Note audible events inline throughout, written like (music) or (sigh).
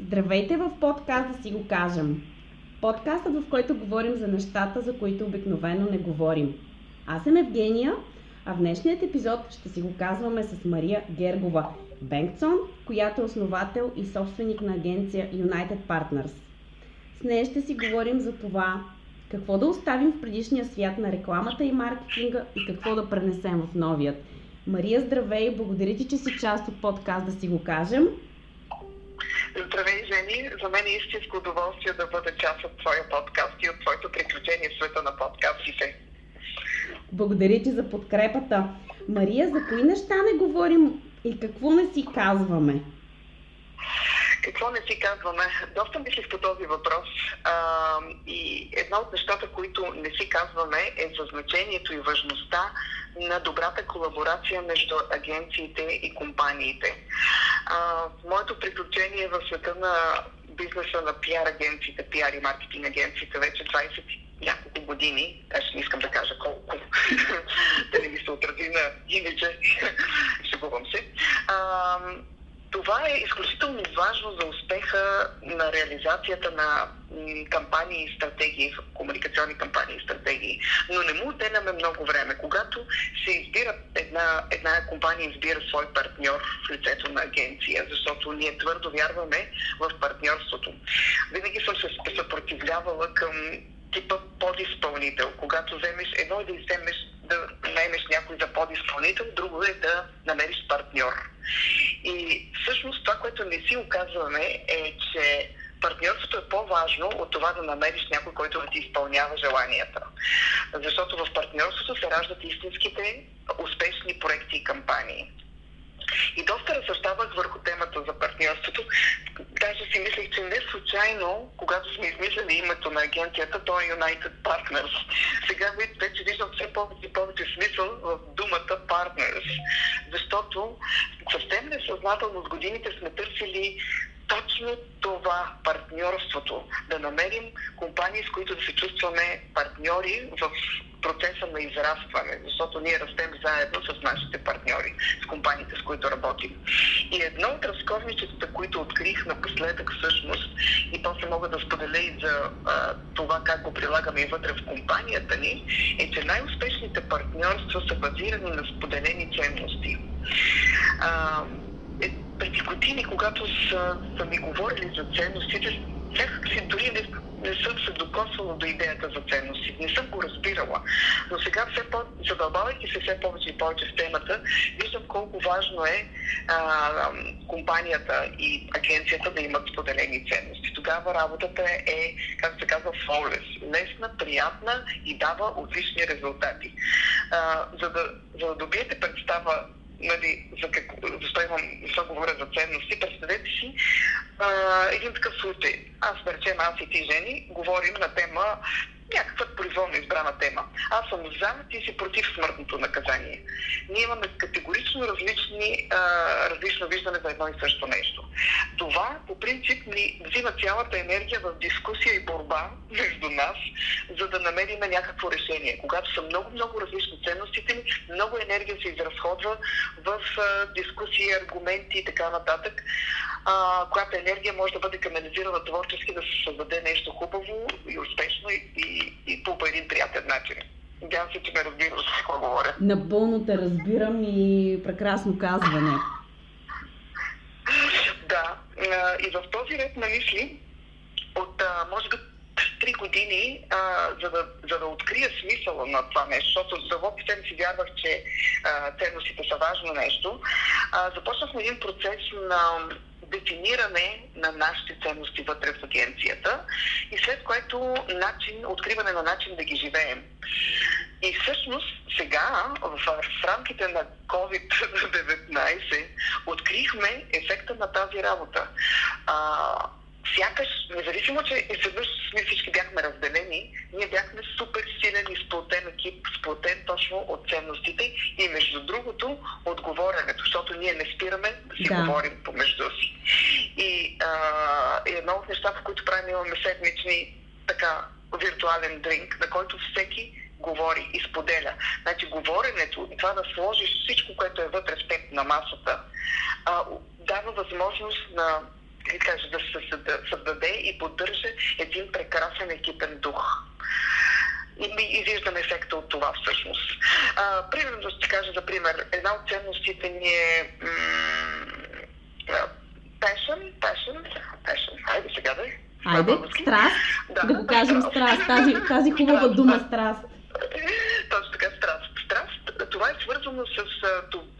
Здравейте в подкаст да си го кажем. Подкастът, в който говорим за нещата, за които обикновено не говорим. Аз съм Евгения, а в днешният епизод ще си го казваме с Мария Гергова Бенксон, която е основател и собственик на агенция United Partners. С нея ще си говорим за това какво да оставим в предишния свят на рекламата и маркетинга и какво да пренесем в новият. Мария, здравей! Благодаря ти, че си част от подкаст да си го кажем. Здравей, Жени! За мен е истинско удоволствие да бъда част от твоя подкаст и от твоето приключение в света на подкастите. Благодаря ти за подкрепата. Мария, за кои неща не говорим и какво не си казваме? Какво не си казваме? Доста мислих по този въпрос а, и една от нещата, които не си казваме е за значението и важността на добрата колаборация между агенциите и компаниите. А, моето приключение в света на бизнеса на пиар агенциите, пиар и маркетинг агенциите вече 20 няколко години, аз не искам да кажа колко, (laughs) да не ми се отрази на имиджа, (laughs) шегувам се. А, това е изключително важно за успеха на реализацията на кампании и стратегии, комуникационни кампании и стратегии. Но не му отделяме много време. Когато се избира една, една компания избира свой партньор в лицето на агенция, защото ние твърдо вярваме в партньорството. Винаги съм се съпротивлявала към типа подизпълнител. Когато вземеш едно и да вземеш да наймеш някой за подизпълнител, друго е да намериш партньор. И всъщност това, което не си оказваме е, че партньорството е по-важно от това да намериш някой, който да ти изпълнява желанията. Защото в партньорството се раждат истинските успешни проекти и кампании. И доста разсъждавах върху темата за партньорството. Даже си мислех, че не случайно, когато сме измислили името на агенцията, то е United Partners. Сега вече виждам все повече и повече смисъл в думата Partners, защото съвсем несъзнателно с годините сме търсили точно това партньорството. Да намерим компании, с които да се чувстваме партньори в процеса на израстване, защото ние растем заедно с нашите партньори, с компаниите, с които работим. И едно от разковничетата, които открих напоследък всъщност, и после мога да споделя и за а, това как го прилагаме и вътре в компанията ни, е, че най-успешните партньорства са базирани на споделени ценности. А, преди години, когато са, са ми говорили за ценностите, някак си дори не, не съм се докосвала до идеята за ценности. Не съм го разбирала. Но сега, все по, задълбавайки се все повече и повече в темата, виждам колко важно е а, компанията и агенцията да имат споделени ценности. Тогава работата е, как се казва, flawless. Лесна, приятна и дава отлични резултати. А, за, да, за да добиете представа нали, за какво, защо, имам, защо говоря за ценности, представете си а, един такъв случай. Аз, да речем, аз и ти, жени, говорим на тема някаква произволно избрана тема. Аз съм за, ти си против смъртното наказание. Ние имаме категорично различни, а, различно виждане за едно и също нещо. Това, по принцип, ни взима цялата енергия в дискусия и борба между нас, за да намерим някакво решение. Когато са много-много различни ценностите ни, много енергия се изразходва в а, дискусии, аргументи и така нататък а, която енергия може да бъде канализирана творчески, да се създаде нещо хубаво и успешно и, и, и по един приятен начин. Надявам се, че ме разбираш какво говоря. Напълно те разбирам и прекрасно казване. (laughs) Да, и в този ред на мисли, от може би три години, а, за, да, за да открия смисъла на това нещо, защото дълбоки си вярвах, че а, ценностите са важно нещо, а, започнахме един процес на дефиниране на нашите ценности вътре в агенцията и след което начин, откриване на начин да ги живеем. И всъщност сега, в, в рамките на COVID-19, открихме ефекта на тази работа. А, сякаш, независимо, че изведнъж ние всички бяхме разделени, ние бяхме супер силен и сплотен екип, сплотен точно от ценностите и между другото от говоренето, защото ние не спираме да си да. говорим помежду си. И, а, и едно от нещата, които правим, имаме седмични така виртуален дринк, на който всеки говори и споделя. Значи говоренето, това да сложиш всичко, което е вътре в теб на масата, а, дава възможност на каже, да се създаде и поддържа един прекрасен екипен дух. И, и виждам ефекта от това всъщност. А, примерно, ще кажа за пример, една от ценностите ни е passion, passion, passion. Хайде сега да Айде, страст, да, да го кажем страст, тази, тази хубава дума страст. Точно така, страст. Страст, това е свързано с,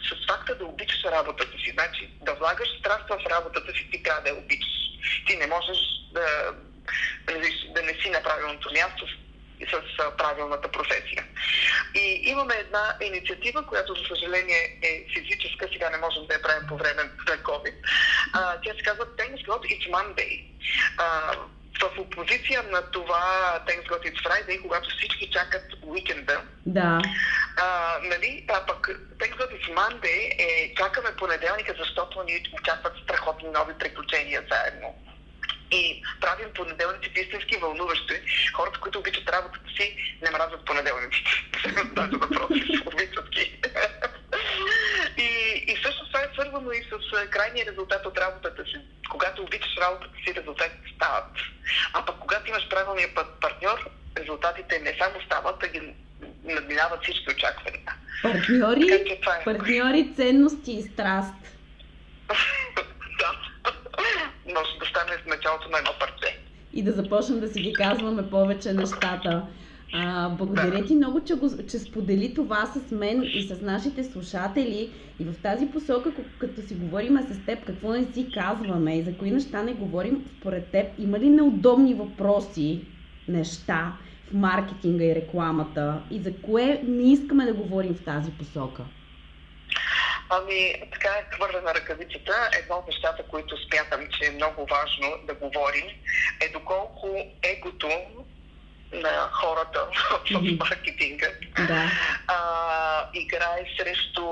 с, факта да обичаш работата си. Значи, да влагаш страст в работата си, ти трябва да я обичаш. Ти не можеш да, да не си на правилното място с правилната професия. И имаме една инициатива, която за съжаление е физическа, сега не можем да я правим по време на COVID. А, тя се казва Thanks God It's Monday. А, в опозиция на това Thanks God It's Friday, когато всички чакат уикенда. Да. А, нали? А пък Thanks God It's Monday е чакаме понеделника, защото ни очакват страхотни нови приключения заедно и правим понеделниците истински вълнуващи. Хората, които обичат работата си, не мразят понеделниците. (laughs) Даже въпрос, обичат ги. И, и също това е свързано и с крайния резултат от работата си. Когато обичаш работата си, резултатите стават. А пък когато имаш правилния партньор, резултатите не само стават, а ги надминават всички очаквания. Партньори, е. партньори, ценности и страст. (laughs) да може да стане в началото на едно парче. И да започнем да си ги казваме повече нещата. А, благодаря ти много, че, го, че сподели това с мен и с нашите слушатели. И в тази посока, като си говорим с теб, какво не си казваме и за кои неща не говорим, според теб има ли неудобни въпроси, неща в маркетинга и рекламата и за кое не искаме да говорим в тази посока? Ами, така е хвърля ръкавицата. Едно от нещата, които смятам, че е много важно да говорим, е доколко егото на хората (laughs) в маркетинга да. а, играе срещу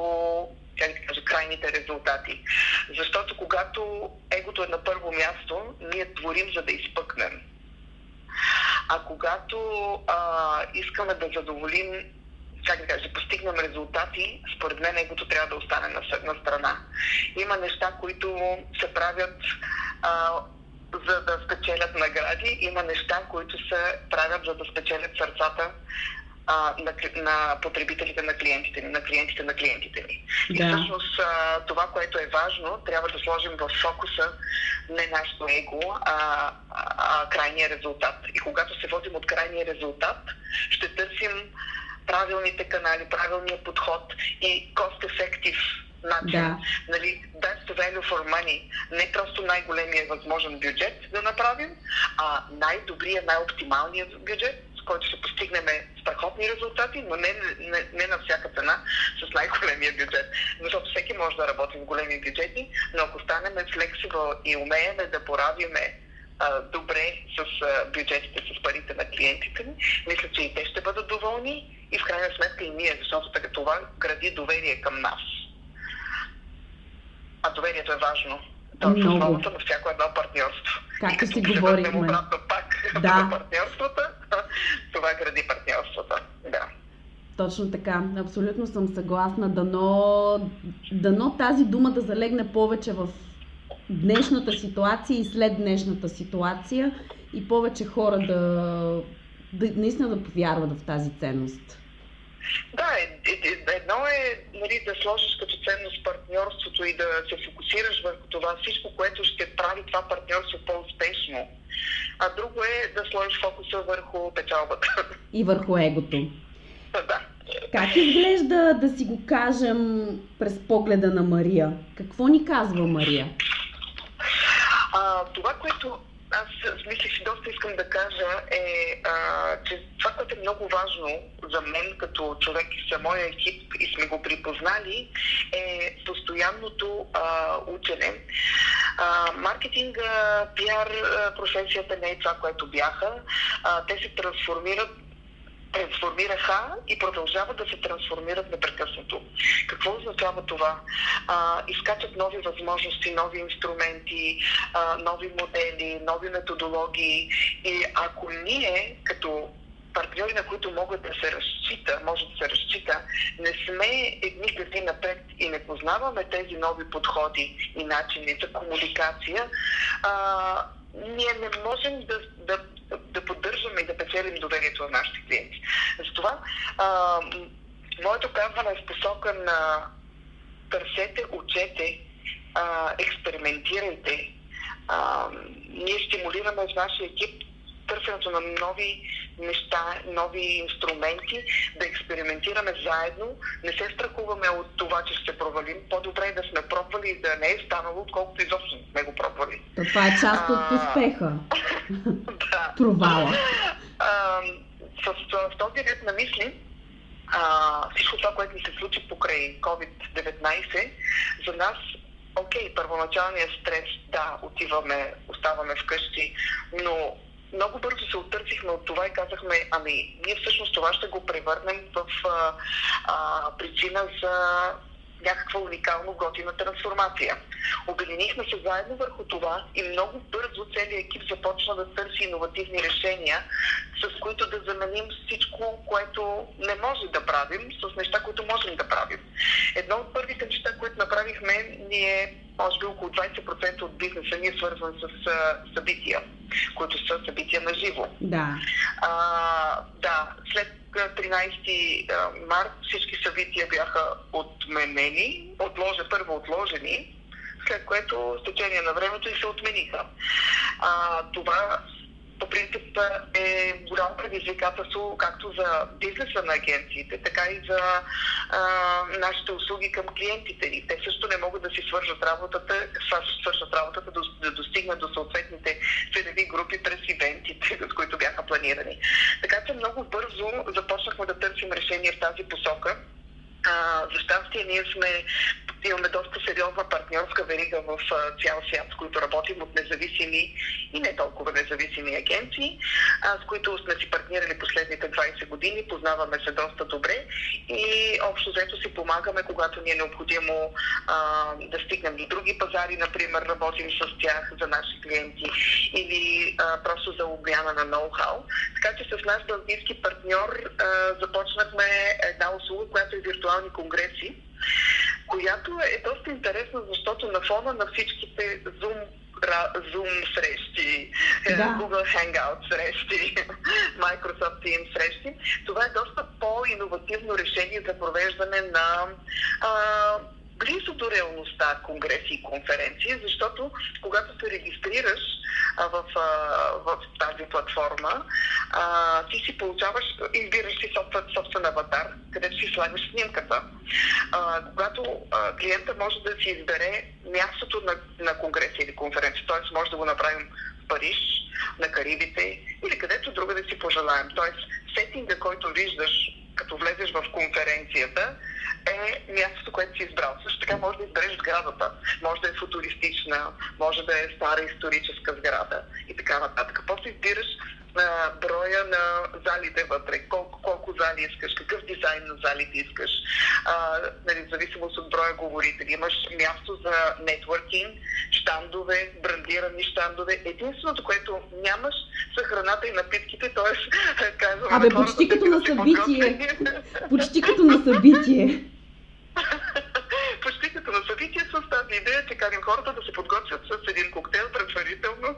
как да кажа, крайните резултати. Защото когато егото е на първо място, ние творим за да изпъкнем. А когато а, искаме да задоволим как да кажа, постигнем резултати, според мен егото трябва да остане на, на страна. Има неща, които се правят а, за да спечелят награди, има неща, които се правят за да спечелят сърцата а, на, на потребителите на клиентите ни, на клиентите на клиентите ни. Да. И всъщност а, това, което е важно, трябва да сложим в фокуса не нашето его, а, а, а крайния резултат. И когато се водим от крайния резултат, ще търсим правилните канали, правилния подход и cost-effective начин. Да. Нали, best value for money. Не просто най-големия възможен бюджет да направим, а най-добрия, най-оптималния бюджет, с който ще постигнем страхотни резултати, но не, не, не на всяка цена с най-големия бюджет. Защото всеки може да работи в големи бюджети, но ако станем flexible и умееме да поравиме добре с бюджетите, с парите на клиентите ни, мисля, че и те ще бъдат доволни и в крайна сметка и ние, защото така това гради доверие към нас. А доверието е важно. То е основата на всяко едно партньорство. Как си говорихме. обратно пак (laughs) да. партньорствата, (laughs) това гради партньорствата. Да. Точно така, абсолютно съм съгласна. Дано, дано тази дума да залегне повече в днешната ситуация и след днешната ситуация и повече хора да, да наистина да повярват в тази ценност. Да, едно е нали, да сложиш като ценност партньорството и да се фокусираш върху това всичко, което ще прави това партньорство по-успешно. А друго е да сложиш фокуса върху печалбата. И върху егото. Да. Как изглежда, да си го кажем, през погледа на Мария? Какво ни казва Мария? А, това, което аз мисля, че доста искам да кажа е, а, че това, което е много важно за мен като човек и за моя екип и сме го припознали, е постоянното а, учене. А, маркетинга, пиар професията не е това, което бяха. А, те се трансформират трансформираха и продължават да се трансформират непрекъснато. Какво означава това? А, изкачат нови възможности, нови инструменти, а, нови модели, нови методологии и ако ние като партньори, на които могат да се разчита, може да се разчита, не сме едни къси напред и не познаваме тези нови подходи и начини за комуникация, а, ние не можем да, да, да поддържаме и да печелим доверието на нашите клиенти. Затова а, моето казване е в посока на търсете, учете, а, експериментирайте. А, ние стимулираме в нашия екип търсенето на нови неща, нови инструменти, да експериментираме заедно, не се страхуваме от това, че ще провалим. По-добре е да сме пробвали и да не е станало, отколкото изобщо не сме го пробвали. Това е част от успеха. (laughs) да. Провала. А, с, с, този ред на мисли, а, всичко това, което ни се случи покрай COVID-19, за нас окей, първоначалният стрес, да, отиваме, оставаме вкъщи, но много бързо се оттърсихме от това и казахме, ами, ние всъщност това ще го превърнем в а, а, причина за някаква уникално готина трансформация. Обединихме се заедно върху това и много бързо целият екип започна да търси иновативни решения, с които да заменим всичко, което не може да правим, с неща, които можем да правим. Едно от първите неща, които направихме, ние, може би около 20% от бизнеса ни е свързан с събития, които са събития на живо. Да. А, след 13 март всички събития бяха отменени, отложа, първо отложени, след което с течение на времето и се отмениха. А, това по принцип е голямо предизвикателство както за бизнеса на агенциите, така и за а, нашите услуги към клиентите ни. Те също не могат да си свържат работата, свършат работата да, да достигнат до съответните целеви групи през ивентите, (laughs) с които бяха планирани. Така че много бързо започнахме да търсим решение в тази посока. За щастие ние сме имаме доста сериозна партньорска верига в цял свят, с които работим от независими и не толкова независими агенции, с които сме си партнирали последните 20 години, познаваме се доста добре и общо взето си помагаме, когато ни е необходимо а, да стигнем до други пазари, например, работим с тях за наши клиенти или а, просто за обмяна на ноу-хау. Така че с наш бългийски партньор а, започнахме една услуга, която е виртуални конгреси, която е доста интересна, защото на фона на всичките Zoom Zoom срещи, е, да. Google Hangout срещи, (laughs) Microsoft Teams срещи. Това е доста по-инновативно решение за провеждане на а, близо до реалността конгреси и конференции, защото когато се регистрираш а, в, а, в тази платформа, а, ти си получаваш, избираш си собствен, собствен аватар, където си слагаш снимката. А, когато а, клиента може да си избере мястото на, на конгреси или конференция, т.е. може да го направим в Париж, на Карибите или където друга да си пожелаем. Т.е. сетинга, който виждаш като влезеш в конференцията, е мястото, което си избрал. Също така може да избереш сградата. Може да е футуристична, може да е стара историческа сграда и така нататък. После избираш на броя на залите вътре, колко, колко зали искаш, какъв дизайн на залите искаш, а, нали, в зависимост от броя говорители. Имаш място за нетворкинг, щандове, брандирани щандове. Единственото, което нямаш, са храната и напитките, т.е. (laughs) казвам Абе, почти като на събитие. почти като на събитие. (laughs) (laughs) почти като на събитие с тази идея, че каним хората да се подготвят с един коктейл предварително,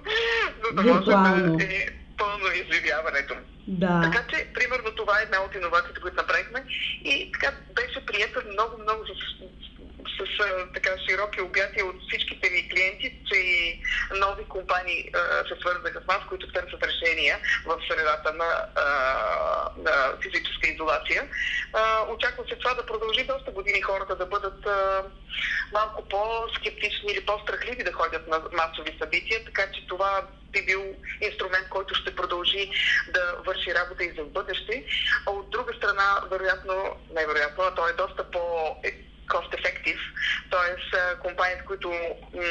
за да може да е пълно изживяването. Да. Така че, примерно, това е една от иновациите, които направихме и така беше приятел много, много с така широки обятия от всичките ни клиенти, че и нови компании а, се свързаха с нас, които търсят решения в средата на, а, на физическа изолация. А, очаква се това да продължи доста години хората да бъдат а, малко по-скептични или по-страхливи да ходят на масови събития, така че това би бил инструмент, който ще продължи да върши работа и за бъдеще. А от друга страна, вероятно, невероятно, той е доста по cost effective, т.е. компаниите, които м-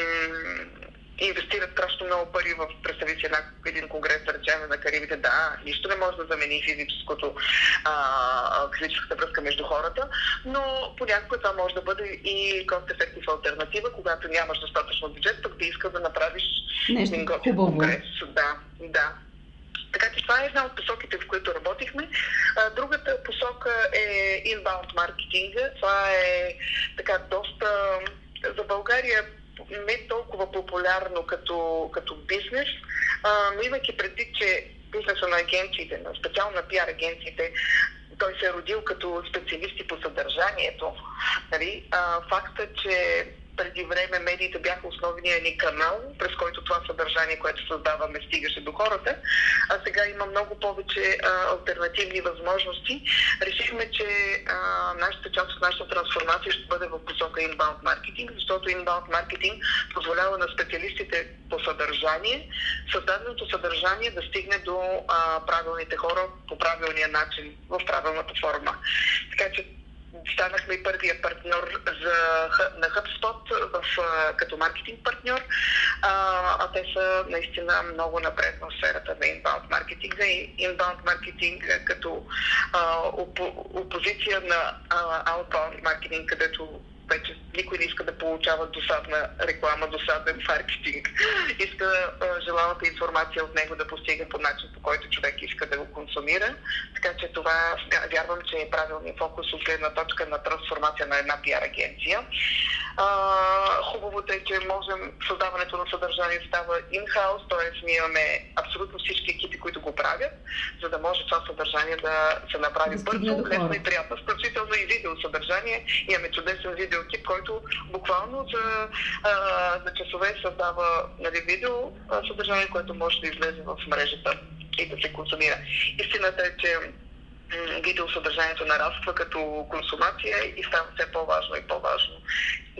инвестират страшно много пари в, представи си една, един конгрес, да речем, на Карибите, да, нищо не може да замени физическото, а, физическата връзка между хората, но понякога това може да бъде и cost-effective альтернатива, когато нямаш достатъчно бюджет, пък ти искаш да направиш Нещо един готин конгрес. Да, да. Така че това е една от посоките, в които работихме. Другата посока е inbound маркетинга. Това е така доста за България не толкова популярно като, като бизнес, но имайки предвид, че бизнеса на агенциите, на специално на пиар агенциите, той се е родил като специалисти по съдържанието. Нали? А, факта, че преди време медиите бяха основния ни канал, през който това съдържание, което създаваме, стигаше до хората, а сега има много повече а, альтернативни възможности. Решихме, че а, нашата част от нашата трансформация ще бъде в посока inbound маркетинг, защото inbound маркетинг позволява на специалистите по съдържание, създаденото съдържание да стигне до а, правилните хора по правилния начин, в правилната форма. Така че станахме първия партньор за, на HubSpot в, като маркетинг партньор, а, а те са наистина много напред в сферата на inbound маркетинга и inbound маркетинг като а, опозиция на а, outbound маркетинг, където вече никой не иска да получава досадна реклама, досаден маркетинг. (laughs) Иска а, желаната информация от него да постига по начин, по който човек иска да го консумира. Така че това вярвам, че е правилният фокус от гледна точка на трансформация на една пиар агенция. А, хубавото е, че можем създаването на съдържание става in-house, т.е. ние имаме абсолютно всички екипи, които го правят, за да може това съдържание да се направи бързо, лесно и приятно, включително и видео съдържание. Имаме чудесен видеоекип, който буквално за, а, за часове създава нали, видео съдържание, което може да излезе в мрежата и да се консумира. Истината е, че видеосъдържанието нараства като консумация и става все по-важно и по-важно.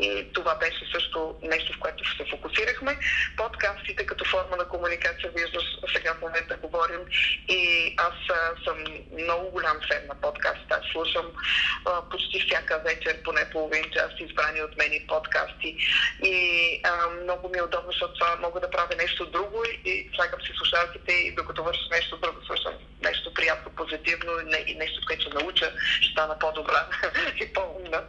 И това беше също нещо, в което се фокусирахме. Подкастите като форма на комуникация, виждаш, сега в момента говорим и аз съм много голям фен на подкастите. Аз слушам а, почти всяка вечер, поне половин час, избрани от мен подкасти. И а, много ми е удобно, защото това мога да правя нещо друго и слагам си слушалките и докато върша нещо друго, слушам нещо приятно, позитивно и нещо, което ще науча, ще стана по-добра (laughs) и по-умна.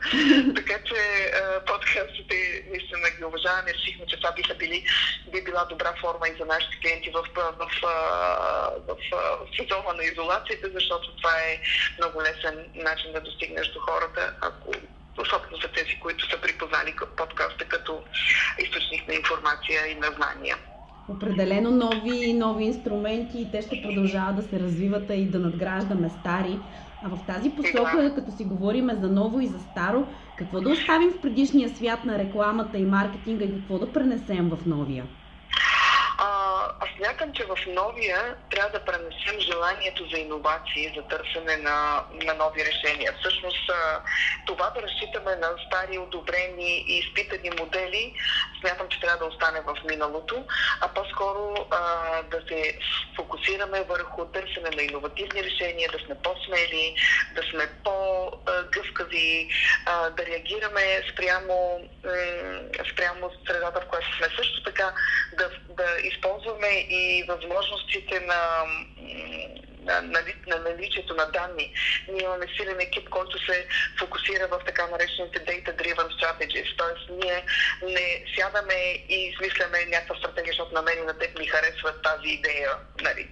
така че подкастите наистина ги уважаваме. Решихме, че това биха били, би била добра форма и за нашите клиенти в, в, в, в, в сезона на изолацията, защото това е много лесен начин да достигнеш до хората, ако особено за тези, които са припознали подкаста като източник на информация и на знания. Определено нови, нови инструменти и те ще продължават да се развиват и да надграждаме стари. А в тази посока, като си говорим за ново и за старо, какво да оставим в предишния свят на рекламата и маркетинга и какво да пренесем в новия? аз смятам, че в новия трябва да пренесем желанието за иновации, за търсене на, на нови решения. Всъщност това да разчитаме на стари, одобрени и изпитани модели, смятам, че трябва да остане в миналото, а по-скоро а, да се фокусираме върху търсене на иновативни решения, да сме по-смели, да сме по-гъвкави, а, да реагираме спрямо, спрямо средата, в която сме. Също така да, да използваме и възможностите на, на, на, на наличието на данни. Ние имаме силен екип, който се фокусира в така наречените data-driven strategies. Тоест, ние не сядаме и измисляме някаква стратегия, защото на мен и на теб ми харесва тази идея нали,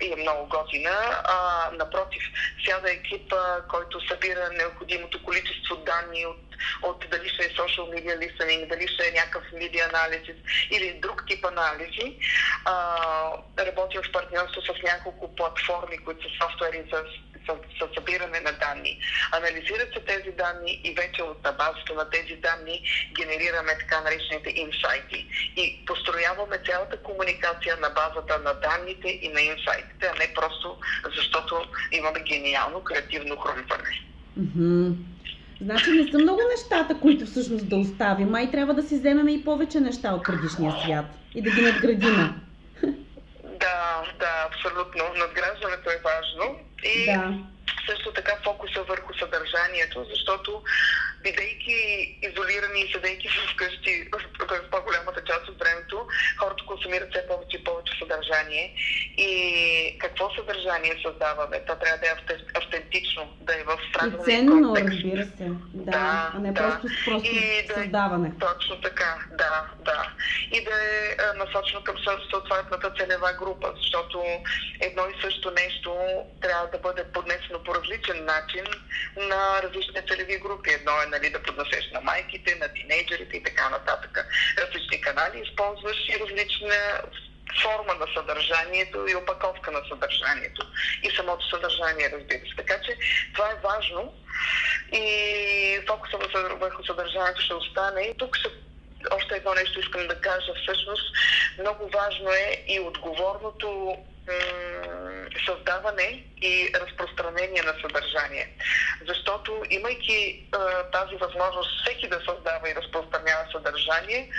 и е много готина. А, напротив, сяда екип, който събира необходимото количество данни от от дали ще е social media listening, дали ще е някакъв media анализ или друг тип анализи. А, работим в партньорство с няколко платформи, които са софтуери за с, събиране на данни. Анализират се тези данни и вече от базата на тези данни генерираме така наречените инсайти. И построяваме цялата комуникация на базата на данните и на инсайтите, а не просто защото имаме гениално креативно хрумване. Mm-hmm. Значи не са много нещата, които всъщност да оставим, май трябва да си вземем и повече неща от предишния свят и да ги надградим. Да, да, абсолютно. Надграждането е важно. И да. също така фокуса върху съдържанието, защото бидейки изолирани и седейки (laughs) вкъщи в по-голямата част от времето, хората консумират все повече и повече съдържание. И какво съдържание създаваме? Това трябва да е автентично, да е в правилния ценно, контекст. разбира се. Да, да а не да. просто, просто и да, създаване. Точно така, да, да. И да е насочено към съответната целева група, защото едно и също нещо трябва да бъде поднесено по различен начин на различни целеви групи. Едно е нали, да поднесеш на майките, на тинейджерите и така нататък. Различни канали използваш и различна форма на съдържанието и опаковка на съдържанието и самото съдържание, разбира се. Така че това е важно и фокуса върху съдържанието ще остане. И тук ще още едно нещо искам да кажа. Всъщност, много важно е и отговорното създаване и разпространение на съдържание. Защото имайки тази възможност всеки да създава и разпространява съдържание,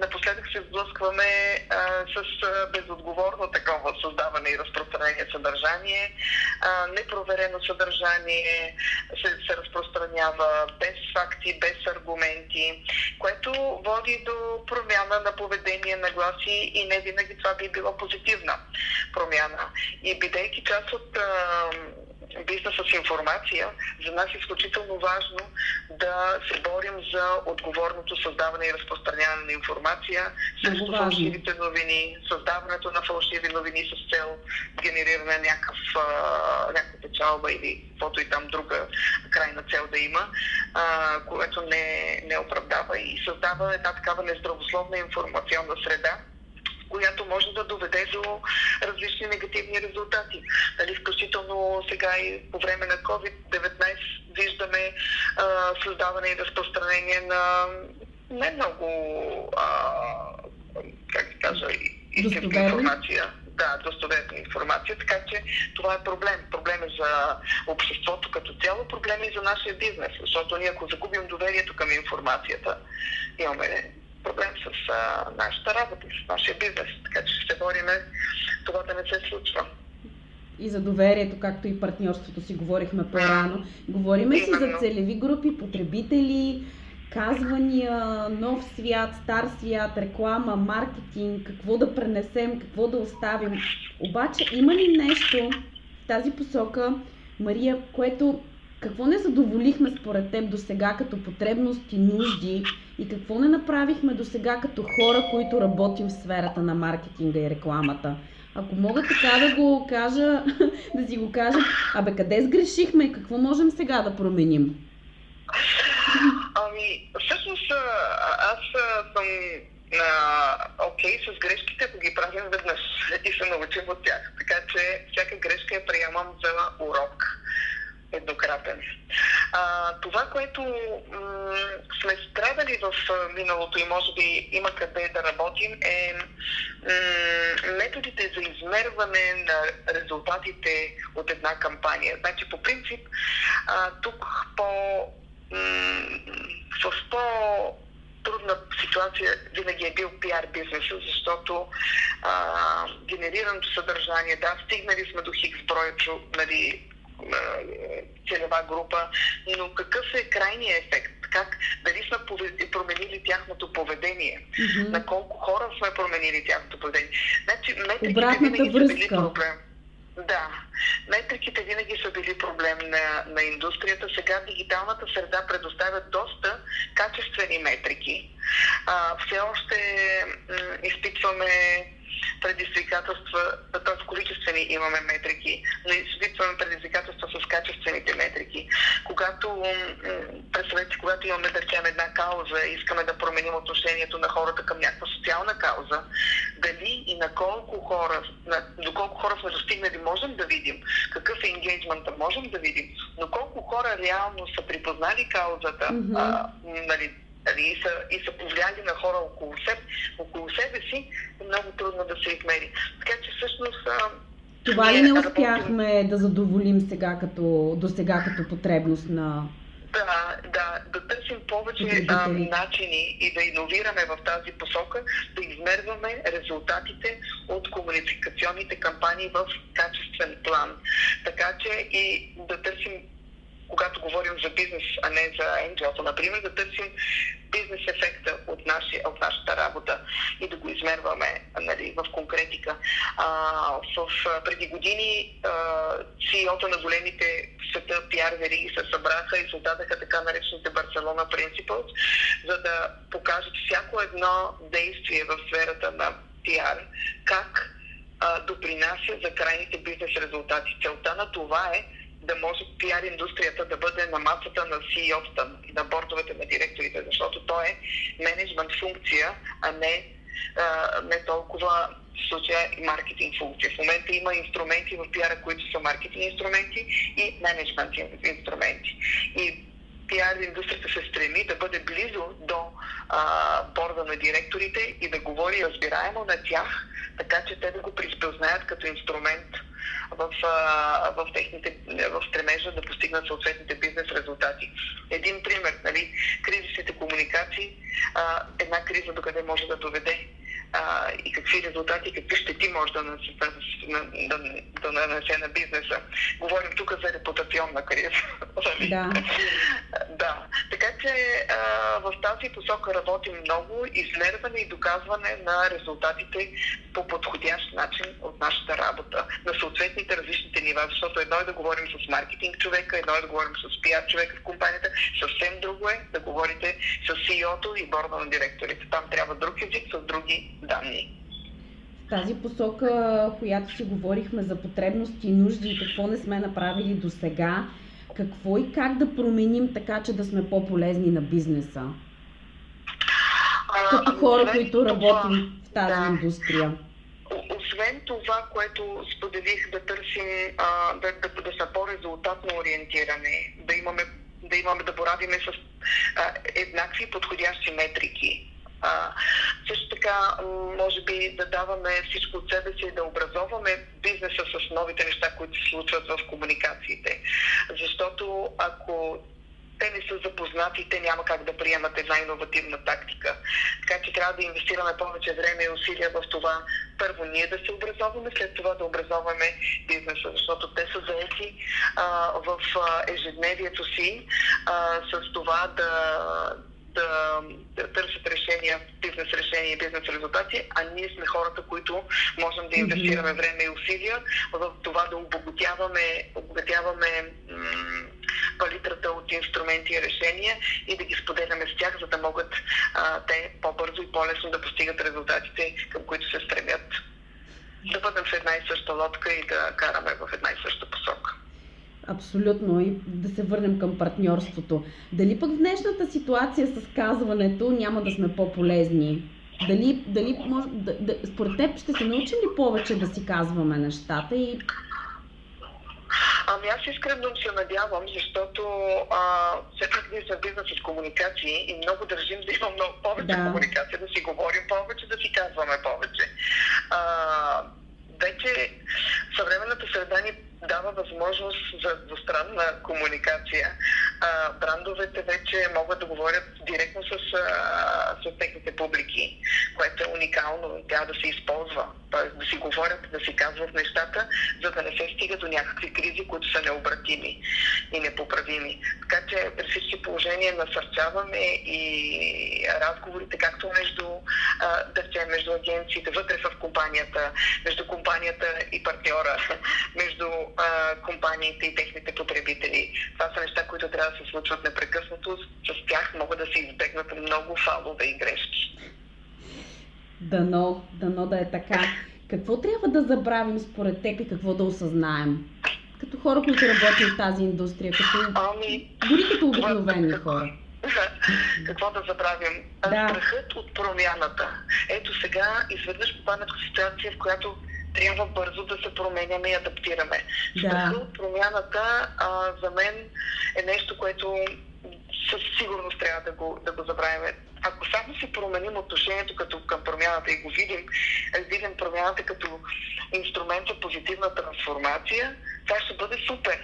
напоследък се сблъскваме а, с а, безотговорно такова създаване и разпространение съдържание, а, непроверено съдържание се, се разпространява без факти, без аргументи, което води до промяна на поведение, на гласи и не винаги това би било позитивна промяна. И бидейки част от а, бизнеса с информация, за нас е изключително важно да се борим за отговорното създаване и разпространяване на информация срещу фалшивите новини, създаването на фалшиви новини с цел генериране някакъв, някаква печалба или каквото и там друга крайна цел да има, а, което не, не оправдава и създава една такава нездравословна информационна среда, която може да доведе до различни негативни резултати. Нали, включително сега и по време на COVID-19 виждаме а, създаване и разпространение на не много, а, как да кажа, истинска информация. Да, достоверна информация, така че това е проблем. Проблем е за обществото като цяло, проблем е и за нашия бизнес, защото ние ако загубим доверието към информацията, имаме проблем с а, нашата работа, с нашия бизнес. Така че ще бориме това да не се случва. И за доверието, както и партньорството си говорихме по-рано. Говориме си за целеви групи, потребители, казвания, нов свят, стар свят, реклама, маркетинг, какво да пренесем, какво да оставим. Обаче има ли нещо в тази посока, Мария, което какво не задоволихме според теб до сега като потребности, нужди и какво не направихме до сега като хора, които работим в сферата на маркетинга и рекламата? Ако мога така да го кажа, (laughs) да си го кажа, абе къде сгрешихме и какво можем сега да променим? Ами, всъщност аз съм окей okay, с грешките, ако ги правим веднъж (laughs) и се научим от тях. Така че всяка грешка я приемам за урок еднократен. А, това, което м- сме страдали в миналото и може би има къде да работим е м- методите за измерване на резултатите от една кампания. Значи, по принцип, а, тук по, м- в по трудна ситуация винаги е бил пиар бизнеса, защото а, генерираното съдържание, да, стигнали сме до хикс броя, нали, целева група, но какъв е крайният ефект? Как, дали сме променили тяхното поведение? Mm-hmm. На колко хора сме променили тяхното поведение? Значи, метриките винаги връзка. са били проблем. Да, метриките винаги са били проблем на, на индустрията. Сега дигиталната среда предоставя доста качествени метрики. А, все още м- изпитваме предизвикателства, т.е. количествени имаме метрики, но изпитваме предизвикателства с качествените метрики. Когато, представете, когато имаме, да речем, една кауза и искаме да променим отношението на хората към някаква социална кауза, дали и на колко хора, на, до колко хора сме достигнали, можем да видим какъв е енгейджмента, можем да видим, но колко хора реално са припознали каузата, mm-hmm. а, нали, и, са, и са повлияли на хора около, себе, около себе си, е много трудно да се измери. Така че всъщност това ли не успяхме работим... да задоволим сега като, до сега като потребност на да, да, да търсим повече а, начини и да иновираме в тази посока, да измерваме резултатите от комуникационните кампании в качествен план. Така че и да търсим когато говорим за бизнес, а не за angel например, да търсим бизнес ефекта от, наши, от нашата работа и да го измерваме нали, в конкретика. А, в, преди години CEO-та на големите света пиар вериги се събраха и създадаха така наречените Барселона Principles, за да покажат всяко едно действие в сферата на пиар, как допринася за крайните бизнес резултати. Целта на това е да може пиар индустрията да бъде на масата на CEO-та, на бордовете на директорите, защото то е менеджмент функция, а не, а, не толкова в случая и маркетинг функция. В момента има инструменти в пиара, които са маркетинг инструменти и менеджмент инструменти. И пиар индустрията се стреми да бъде близо до а, борда на директорите и да говори разбираемо на тях, така че те да го приспознаят като инструмент в, в, техните, в стремежа да постигнат съответните бизнес резултати. Един пример, нали, кризисните комуникации, а, една криза до къде може да доведе а, и какви резултати, какви щети може да нанесе, да, да, да нанесе на бизнеса. Говорим тук за репутационна криза. (laughs) Нали? Да. да. Така че а, в тази посока работим много, измерване и доказване на резултатите по подходящ начин от нашата работа на съответните различните нива, защото едно е да говорим с маркетинг човека, едно е да говорим с пиар човека в компанията, съвсем друго е да говорите с CEO-то и борда на директорите. Там трябва друг език с други данни. В тази посока, която си говорихме за потребности и нужди и какво не сме направили до сега, какво и как да променим така, че да сме по-полезни на бизнеса? Като хора, освен които работим в тази да. индустрия. Освен това, което споделих да търсим, а, да, да, да са по-резултатно ориентиране, да имаме да имаме да боравиме с а, еднакви подходящи метрики а, би да даваме всичко от себе си и да образоваме бизнеса с новите неща, които се случват в комуникациите. Защото ако те не са запознати, те няма как да приемат една иновативна тактика. Така че трябва да инвестираме повече време и усилия в това. Първо ние да се образоваме, след това да образоваме бизнеса, защото те са заети а, в ежедневието си а, с това да да, да търсят решения, бизнес решения и бизнес резултати, а ние сме хората, които можем да инвестираме време и усилия в това да обогатяваме, обогатяваме м- палитрата от инструменти и решения и да ги споделяме с тях, за да могат а, те по-бързо и по-лесно да постигат резултатите, към които се стремят. Да бъдем в една и съща лодка и да караме в една и съща посока. Абсолютно. И да се върнем към партньорството. Дали пък в днешната ситуация с казването няма да сме по-полезни? Дали, дали може, да, да, според теб ще се научим ли повече да си казваме нещата и Ами аз искрено се надявам, защото все пак ние сме бизнес с комуникации и много държим да има много повече да. комуникация, да си говорим повече, да си казваме повече. А, вече съвременната среда ни дава възможност за двустранна комуникация. А, брандовете вече могат да говорят директно с, а, с техните публики, което е уникално. Трябва да се използва. Тоест да си говорят, да си казват нещата, за да не се стига до някакви кризи, които са необратими и непоправими. Така че при всички положения насърчаваме и разговорите, както между, да между агенциите, вътре в компанията, между компанията и партньора, (laughs) между компаниите и техните потребители. Това са неща, които трябва да се случват непрекъснато. С тях могат да се избегнат много фалове и грешки. Дано, дано да е така. Какво трябва да забравим според теб и какво да осъзнаем? Като хора, които работят в тази индустрия, като... Ами, дори като обикновени хора. (laughs) Какво да забравим? Да. Страхът от промяната. Ето сега изведнъж попаднах в ситуация, в която трябва бързо да се променяме и адаптираме. Да. Страха от промяната а, за мен е нещо, което със сигурност трябва да го, да го забравим. Ако само си променим отношението като към промяната и го видим, видим промяната като инструмент за позитивна трансформация, това ще бъде супер.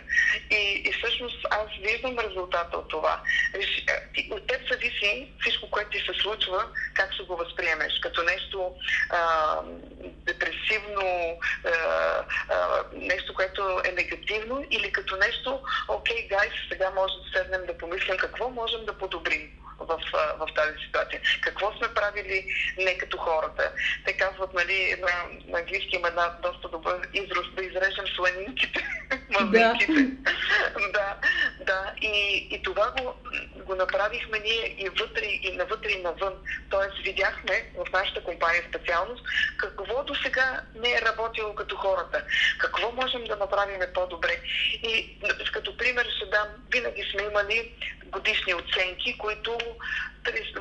И, и всъщност аз виждам резултата от това. От теб зависи всичко, което ти се случва, как ще го възприемеш. Като нещо а, депресивно, а, а, нещо, което е негативно или като нещо, окей, гайс, сега може да седнем да помислим какво можем да подобрим в, в тази ситуация. Какво сме правили не като хората? Те казват, нали, на, на английски има една доста добър израз да изрежем сланинките, мазнинките. (laughs) Да. да, да. И, и това го, го направихме ние и вътре, и навътре, и навън. Тоест, видяхме в нашата компания специалност какво до сега не е работило като хората. Какво можем да направим по-добре. И като пример ще дам, винаги сме имали годишни оценки, които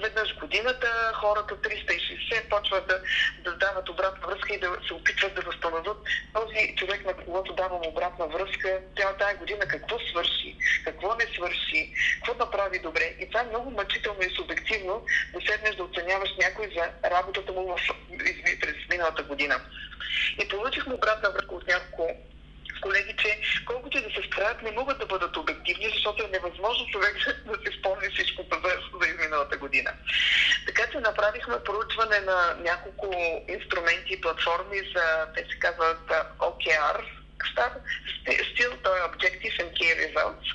веднъж годината хората 360 почват да, да дават обратна връзка и да се опитват да възстановят този човек, на когото давам обратна връзка, цяла тази година какво свърши, какво не свърши, какво направи добре. И това е много мъчително и субективно да седнеш да оценяваш някой за работата му в, през миналата година. И получихме обратна връзка от няколко колеги, че колкото и да се стараят, не могат да бъдат обективни, защото е невъзможно човек (laughs) да се спомни всичко за, за изминалата година. Така че направихме проучване на няколко инструменти и платформи за, те се казват OKR, Still, е Objective and Key Results.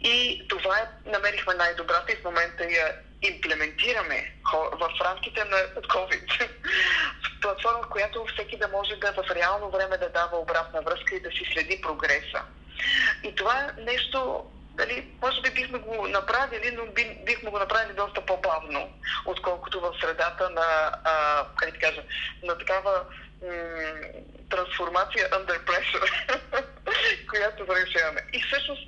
И това е, намерихме най-добрата и в момента я имплементираме в рамките на COVID. Платформа, в която всеки да може да в реално време да дава обратна връзка и да си следи прогреса. И това е нещо, дали, може би бихме го направили, но би, бихме го направили доста по-бавно, отколкото в средата на, а, как да кажа, на такава м- трансформация under pressure, (laughs) която вършаваме. И всъщност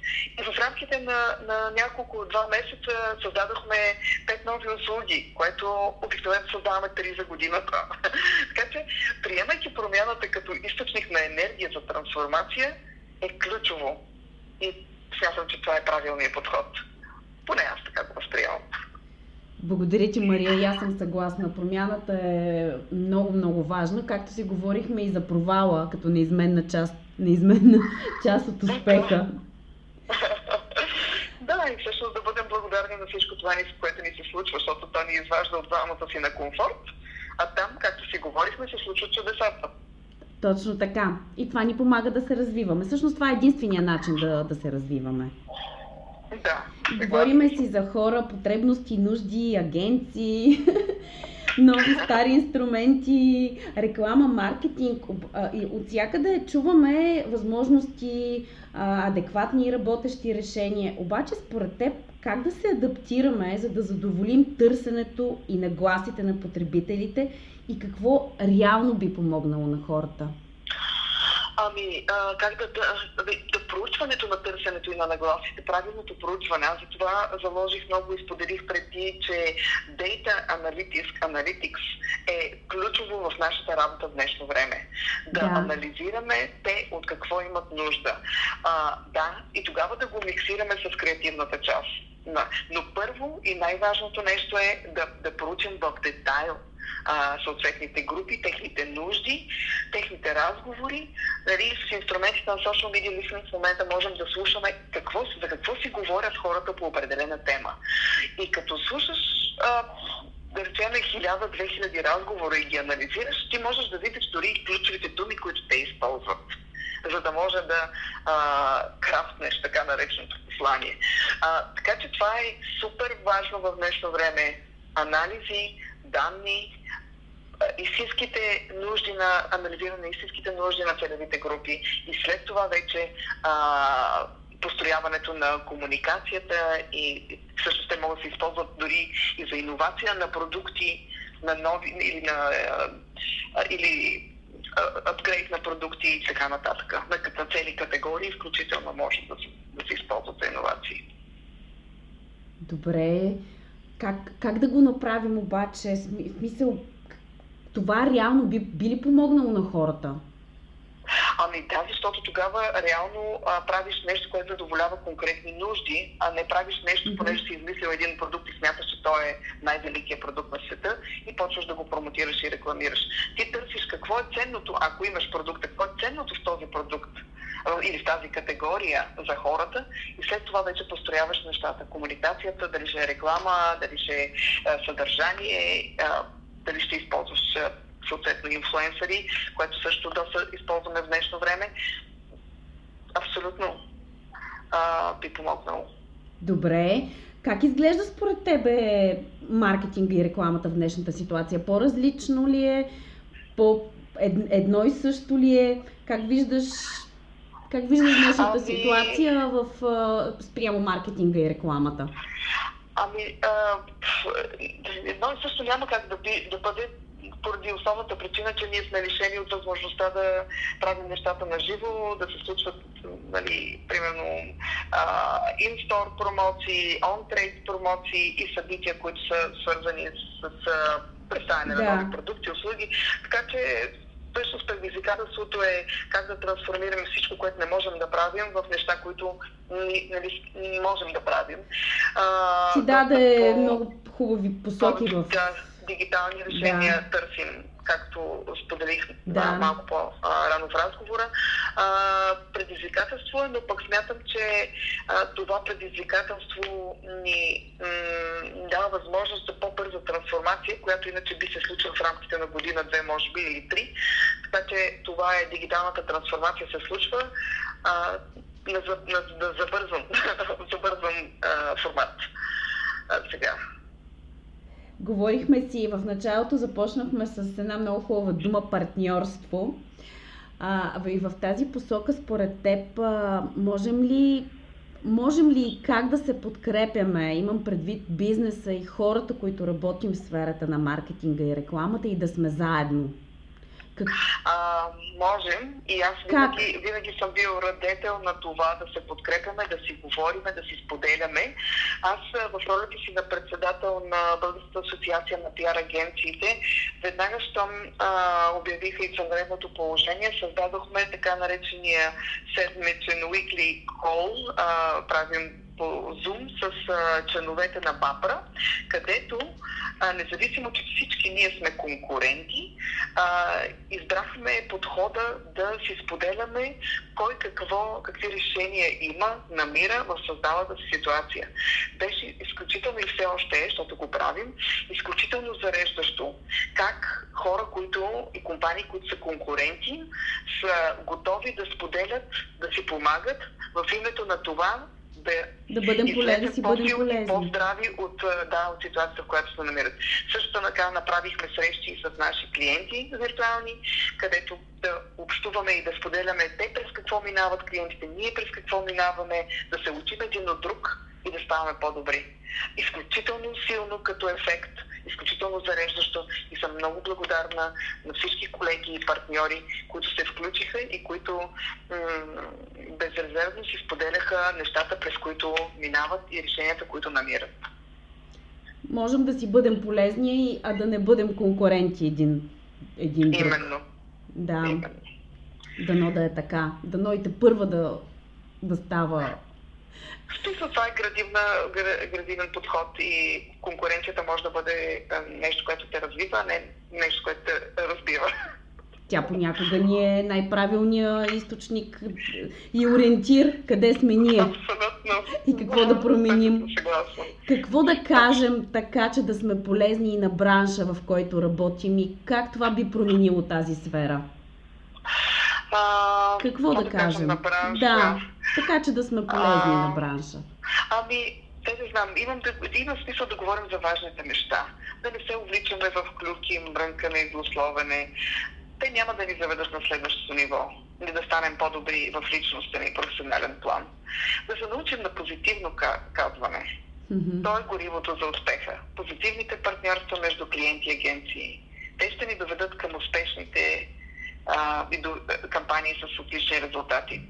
в рамките на, на няколко, два месеца създадохме пет нови услуги, което обикновено създаваме три за годината. (laughs) така че, приемайки промяната като източник на енергия за трансформация, е ключово. И смятам, че това е правилният подход. Поне аз така го възприемам. Благодаря ти, Мария. И аз съм съгласна. Промяната е важна. Както си говорихме и за провала, като неизменна част, неизменна (laughs) част от успеха. (laughs) Да, и всъщност да бъдем благодарни на всичко това, което ни се случва, защото то ни изважда от двамата си на комфорт, а там, както си говорихме, се случват чудесата. Точно така. И това ни помага да се развиваме. Всъщност това е единствения начин да, да се развиваме. Да. Говориме си за хора, потребности, нужди, агенции, (laughs) нови стари инструменти, реклама, маркетинг. От всякъде чуваме възможности, адекватни и работещи решения. Обаче според теб как да се адаптираме, за да задоволим търсенето и нагласите на потребителите и какво реално би помогнало на хората? Ами, а, как да, да, да, проучването на търсенето и на нагласите, правилното проучване. Аз за това заложих много и споделих преди, че Data Analytics, Analytics е ключово в нашата работа в днешно време. Да, да. анализираме те от какво имат нужда. А, да, и тогава да го миксираме с креативната част. Но първо и най-важното нещо е да, да проучим в детайл а, съответните групи, техните разговори. Нали, с инструментите на social media listening в момента можем да слушаме какво, за какво си говорят хората по определена тема. И като слушаш а, да речем 1000-2000 разговора и ги анализираш, ти можеш да видиш дори ключовите думи, които те използват за да може да а, крафтнеш така нареченото послание. А, така че това е супер важно в днешно време. Анализи, данни, истинските нужди на анализиране на истинските нужди на целевите групи и след това вече а, построяването на комуникацията и всъщност те могат да се използват дори и за иновация на продукти, на нови или на а, или апгрейд на продукти и така нататък. На, на цели категории, включително може да се, да се използват за иновации. Добре. Как, как да го направим обаче? Смисъл, това реално би, би ли помогнало на хората? Ами да, защото тогава реално а, правиш нещо, което задоволява конкретни нужди, а не правиш нещо, mm-hmm. понеже си измислил един продукт и смяташ, че той е най-великият продукт на света и почваш да го промотираш и рекламираш. Ти търсиш какво е ценното, ако имаш продукт, какво е ценното в този продукт или в тази категория за хората и след това вече построяваш нещата. Комуникацията, дали ще е реклама, дали ще е съдържание, дали ще използваш съответно инфлуенсъри, което също доста използваме в днешно време. Абсолютно. а, би помогнало. Добре. Как изглежда според тебе маркетинга и рекламата в днешната ситуация? По-различно ли е? По едно и също ли е? Как виждаш как виждаш днешната ами... ситуация в, спрямо маркетинга и рекламата? Ами, а, едно и също няма как да, би, да бъде поради основната причина, че ние сме лишени от възможността да правим нещата на живо, да се случват, нали, примерно, инстор промоции, он-трейд промоции и събития, които са свързани с, с представяне да. на нови продукти, услуги. Така че всъщност предизвикателството е как да трансформираме всичко, което не можем да правим в неща, които нали, можем да правим. А, Ти даде по... много хубави посоки в... Да, дигитални решения да. търсим както споделих да. малко по-рано в разговора. А, предизвикателство е, но пък смятам, че а, това предизвикателство ни м- дава възможност за по-бърза трансформация, която иначе би се случила в рамките на година, две, може би, или три. Така че това е дигиталната трансформация се случва а, на, на, на забързан, (laughs) забързан а, формат а, сега. Говорихме си в началото, започнахме с една много хубава дума партньорство. А, и в тази посока, според теб, а, можем ли можем ли как да се подкрепяме, имам предвид бизнеса и хората, които работим в сферата на маркетинга и рекламата и да сме заедно? Как... А, можем. И аз винаги, винаги съм бил радетел на това да се подкрепяме, да си говориме, да си споделяме. Аз в ролята си на председател на Българската асоциация на пиар агенциите, веднага щом а, обявиха и съвременното положение, създадохме така наречения седмичен weekly call, а, правим по Zoom с а, членовете на БАПРА, където, а, независимо, че всички ние сме конкуренти, а, избрахме подхода да си споделяме кой какво, какви решения има, намира в създалата си ситуация. Беше изключително и все още е, защото го правим, изключително зареждащо как хора, които и компании, които са конкуренти, са готови да споделят, да си помагат в името на това да, да бъдем полезни, си бъдем полезни. По-здрави от, да, от ситуацията, в която се намират. Също така направихме срещи с наши клиенти виртуални, където да общуваме и да споделяме те през какво минават клиентите, ние през какво минаваме, да се учим един от друг и да ставаме по-добри. Изключително силно като ефект изключително зареждащо и съм много благодарна на всички колеги и партньори, които се включиха и които м- безрезервно си споделяха нещата, през които минават и решенията, които намират. Можем да си бъдем полезни, а да не бъдем конкуренти един, един друг. Именно. Да. Именно. Дано да е така. Дано и те първа да, да става смисъл това е градивна, градивен подход и конкуренцията може да бъде нещо, което те развива, а не нещо, което те разбива. Тя понякога ни е най-правилният източник и ориентир къде сме ние. Абсолютно. И какво да променим. Какво да кажем така, че да сме полезни и на бранша, в който работим и как това би променило тази сфера? А, Какво да, да кажем? На бранша. Да, така че да сме полезни а, на бранша. Ами, те не знам, имам, да, има смисъл да говорим за важните неща. Да не се увличаме в клюки, мрънкане и злословене. Те няма да ни заведат на следващото ниво. Или да станем по-добри в личността и професионален план. Да се научим на позитивно казване. Mm-hmm. То е горивото за успеха. Позитивните партньорства между клиенти и агенции. Те ще ни доведат към успешните а, и до кампании с отлични резултати.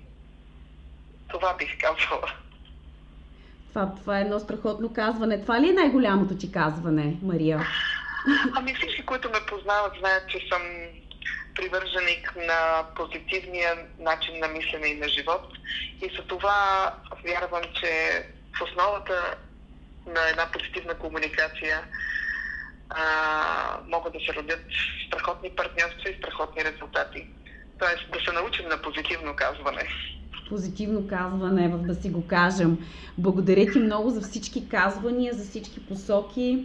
Това бих казала. Това, това е едно страхотно казване. Това ли е най-голямото ти казване, Мария? Ами всички, които ме познават, знаят, че съм привърженик на позитивния начин на мислене и на живот. И за това вярвам, че в основата на една позитивна комуникация а, могат да се родят страхотни партньорства и страхотни резултати. Тоест да се научим на позитивно казване. Позитивно казване, да си го кажем. Благодаря ти много за всички казвания, за всички посоки,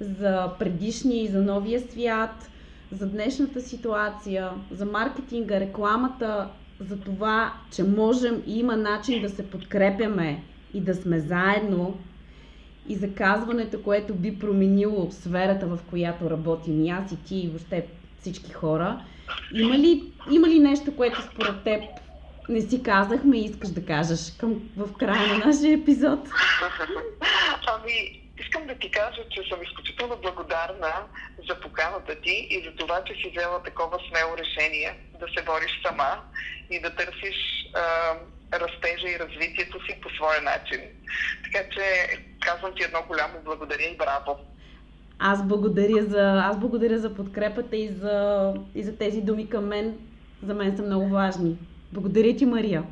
за предишния и за новия свят, за днешната ситуация, за маркетинга, рекламата, за това, че можем и има начин да се подкрепяме и да сме заедно и за казването, което би променило сферата, в която работим и аз и ти и въобще всички хора. Има ли, има ли нещо, което според теб не си казахме и искаш да кажеш към, в края на нашия епизод? (laughs) Ами, искам да ти кажа, че съм изключително благодарна за поканата ти и за това, че си взела такова смело решение да се бориш сама и да търсиш а, растежа и развитието си по своя начин. Така че казвам ти едно голямо благодаря и браво. Аз благодаря за, аз благодаря за подкрепата и за, и за тези думи към мен. За мен са много важни. Благодаря ти, Мария.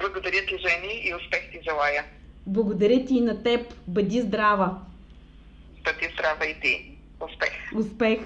Благодаря ти, Жени, и успех ти желая. Благодаря ти и на теб. Бъди здрава. Бъди здрава и ти. Успех. Успех.